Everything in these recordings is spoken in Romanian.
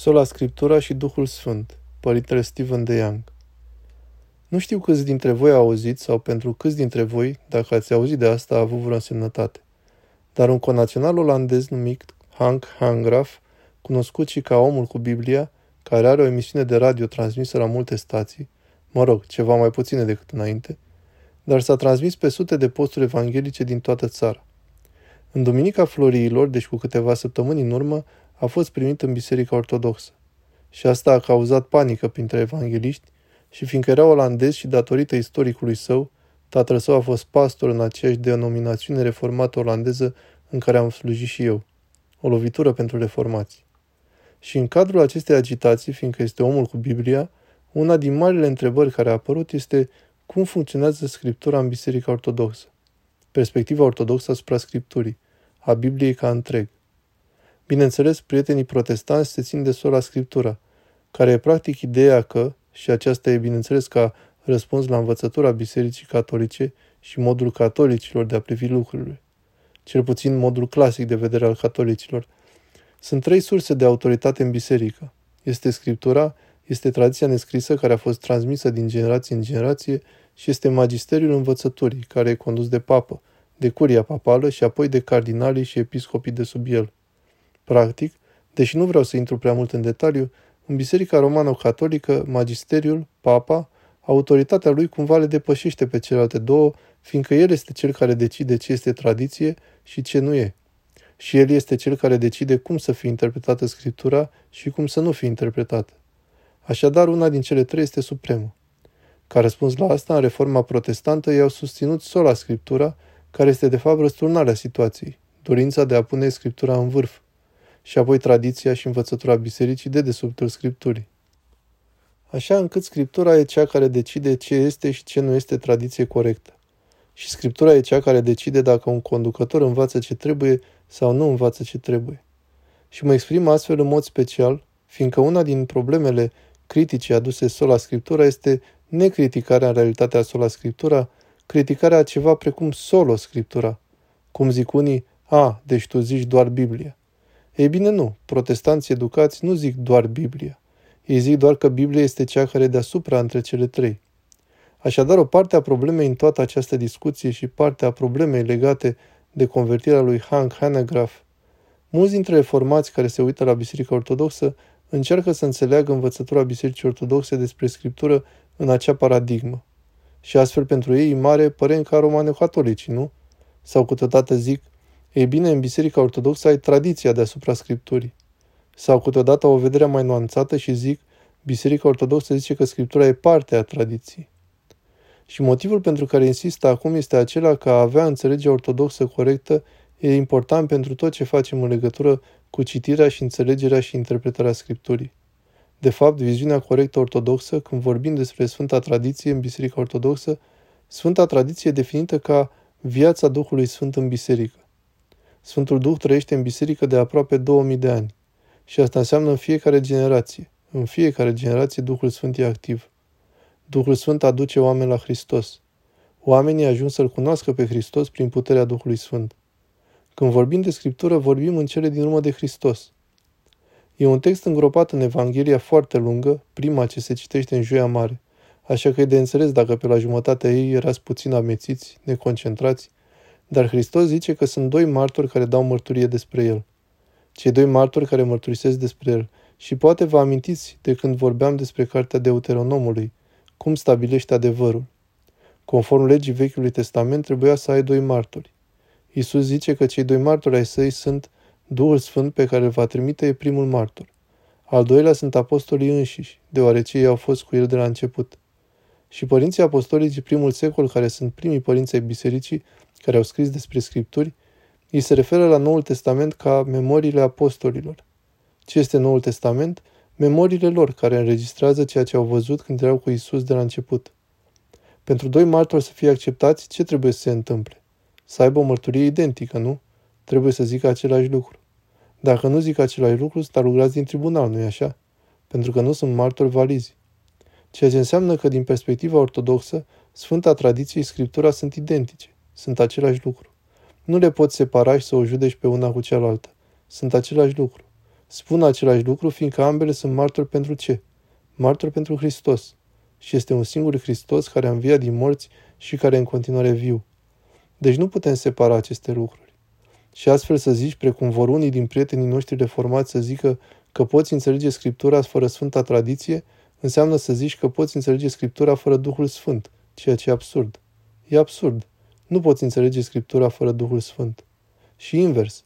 Sola Scriptura și Duhul Sfânt, Părintele Stephen de Young. Nu știu câți dintre voi au auzit sau pentru câți dintre voi, dacă ați auzit de asta, a avut vreo însemnătate. Dar un conațional olandez numit Hank Hangraf, cunoscut și ca omul cu Biblia, care are o emisiune de radio transmisă la multe stații, mă rog, ceva mai puține decât înainte, dar s-a transmis pe sute de posturi evanghelice din toată țara. În Duminica Floriilor, deci cu câteva săptămâni în urmă, a fost primit în Biserica Ortodoxă. Și asta a cauzat panică printre evangeliști și fiindcă era olandez și datorită istoricului său, tatăl său a fost pastor în aceeași denominațiune reformată olandeză în care am slujit și eu. O lovitură pentru reformați. Și în cadrul acestei agitații, fiindcă este omul cu Biblia, una din marile întrebări care a apărut este cum funcționează Scriptura în Biserica Ortodoxă. Perspectiva ortodoxă asupra Scripturii, a Bibliei ca întreg. Bineînțeles, prietenii protestanți se țin de sola Scriptura, care e practic ideea că, și aceasta e bineînțeles ca răspuns la învățătura Bisericii Catolice și modul catolicilor de a privi lucrurile, cel puțin modul clasic de vedere al catolicilor. Sunt trei surse de autoritate în biserică. Este Scriptura, este tradiția nescrisă care a fost transmisă din generație în generație și este magisteriul învățăturii, care e condus de papă, de curia papală și apoi de cardinalii și episcopii de sub el. Practic, deși nu vreau să intru prea mult în detaliu, în Biserica Romano-Catolică, magisteriul, papa, autoritatea lui cumva le depășește pe celelalte două, fiindcă el este cel care decide ce este tradiție și ce nu e. Și el este cel care decide cum să fie interpretată Scriptura și cum să nu fie interpretată. Așadar, una din cele trei este supremă. Ca răspuns la asta, în reforma protestantă, i-au susținut sola Scriptura, care este de fapt răsturnarea situației, dorința de a pune Scriptura în vârf, și apoi tradiția și învățătura bisericii de desubtul Scripturii. Așa încât Scriptura e cea care decide ce este și ce nu este tradiție corectă. Și Scriptura e cea care decide dacă un conducător învață ce trebuie sau nu învață ce trebuie. Și mă exprim astfel în mod special, fiindcă una din problemele critice aduse sola Scriptura este necriticarea în realitatea sola Scriptura, criticarea a ceva precum solo Scriptura. Cum zic unii, a, deci tu zici doar Biblia. Ei bine, nu. Protestanții educați nu zic doar Biblia. Ei zic doar că Biblia este cea care e deasupra între cele trei. Așadar, o parte a problemei în toată această discuție și partea a problemei legate de convertirea lui Hank Hanegraaff, mulți dintre reformați care se uită la Biserica Ortodoxă încearcă să înțeleagă învățătura Bisericii Ortodoxe despre Scriptură în acea paradigmă. Și astfel pentru ei mare părem ca romane-catolicii, nu? Sau câteodată zic, ei bine, în Biserica Ortodoxă ai tradiția deasupra Scripturii. Sau câteodată o vedere mai nuanțată și zic, Biserica Ortodoxă zice că Scriptura e parte a tradiției. Și motivul pentru care insistă acum este acela că a avea înțelegerea ortodoxă corectă e important pentru tot ce facem în legătură cu citirea și înțelegerea și interpretarea Scripturii. De fapt, viziunea corectă ortodoxă, când vorbim despre Sfânta Tradiție în Biserica Ortodoxă, Sfânta Tradiție e definită ca viața Duhului Sfânt în biserică. Sfântul Duh trăiește în biserică de aproape 2000 de ani. Și asta înseamnă în fiecare generație. În fiecare generație Duhul Sfânt e activ. Duhul Sfânt aduce oameni la Hristos. Oamenii ajung să-L cunoască pe Hristos prin puterea Duhului Sfânt. Când vorbim de Scriptură, vorbim în cele din urmă de Hristos. E un text îngropat în Evanghelia foarte lungă, prima ce se citește în Joia Mare, așa că e de înțeles dacă pe la jumătatea ei erați puțin amețiți, neconcentrați, dar Hristos zice că sunt doi martori care dau mărturie despre El. Cei doi martori care mărturisesc despre El. Și poate vă amintiți de când vorbeam despre cartea Deuteronomului, cum stabilește adevărul. Conform legii Vechiului Testament, trebuia să ai doi martori. Isus zice că cei doi martori ai săi sunt Duhul Sfânt pe care îl va trimite e primul martor. Al doilea sunt apostolii înșiși, deoarece ei au fost cu el de la început. Și părinții apostolici primul secol, care sunt primii părinți ai bisericii, care au scris despre scripturi, îi se referă la Noul Testament ca memoriile apostolilor. Ce este Noul Testament? Memoriile lor, care înregistrează ceea ce au văzut când erau cu Isus de la început. Pentru doi martori să fie acceptați, ce trebuie să se întâmple? Să aibă o mărturie identică, nu? Trebuie să zică același lucru. Dacă nu zic același lucru, stalugrați din tribunal, nu-i așa? Pentru că nu sunt martori valizi. Ceea ce înseamnă că, din perspectiva ortodoxă, Sfânta Tradiție și Scriptura sunt identice. Sunt același lucru. Nu le poți separa și să o judeci pe una cu cealaltă. Sunt același lucru. Spun același lucru, fiindcă ambele sunt martori pentru ce? Martori pentru Hristos. Și este un singur Hristos care a înviat din morți și care e în continuare viu. Deci nu putem separa aceste lucruri. Și astfel să zici, precum vor unii din prietenii noștri reformați să zică că poți înțelege Scriptura fără Sfânta Tradiție, înseamnă să zici că poți înțelege Scriptura fără Duhul Sfânt, ceea ce e absurd. E absurd. Nu poți înțelege Scriptura fără Duhul Sfânt. Și invers.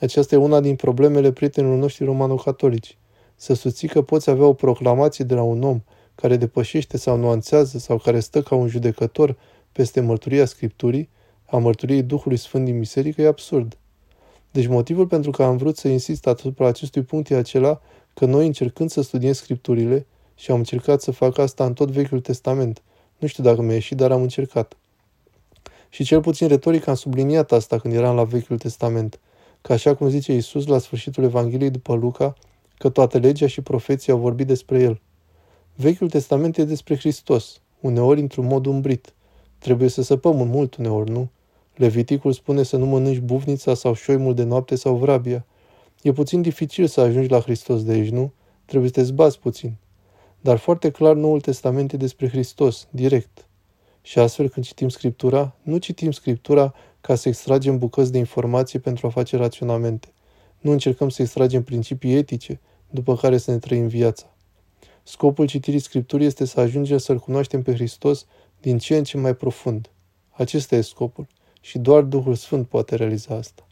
Aceasta e una din problemele prietenilor noștri romano-catolici. Să susții că poți avea o proclamație de la un om care depășește sau nuanțează sau care stă ca un judecător peste mărturia Scripturii, a mărturiei Duhului Sfânt din biserică, e absurd. Deci motivul pentru care am vrut să insist asupra acestui punct e acela că noi încercând să studiem Scripturile, și am încercat să fac asta în tot Vechiul Testament, nu știu dacă mi-a ieșit, dar am încercat. Și cel puțin retoric am subliniat asta când eram la Vechiul Testament, că așa cum zice Isus la sfârșitul Evangheliei după Luca, că toată legea și profeții au vorbit despre El. Vechiul Testament e despre Hristos, uneori într-un mod umbrit. Trebuie să săpăm mult uneori, nu? Leviticul spune să nu mănânci bufnița sau șoimul de noapte sau vrabia. E puțin dificil să ajungi la Hristos de aici, nu? Trebuie să te zbați puțin. Dar foarte clar Noul Testament e despre Hristos, direct. Și astfel, când citim Scriptura, nu citim Scriptura ca să extragem bucăți de informații pentru a face raționamente. Nu încercăm să extragem principii etice, după care să ne trăim viața. Scopul citirii Scripturii este să ajungem să-L cunoaștem pe Hristos din ce în ce mai profund. Acesta e scopul și doar Duhul Sfânt poate realiza asta.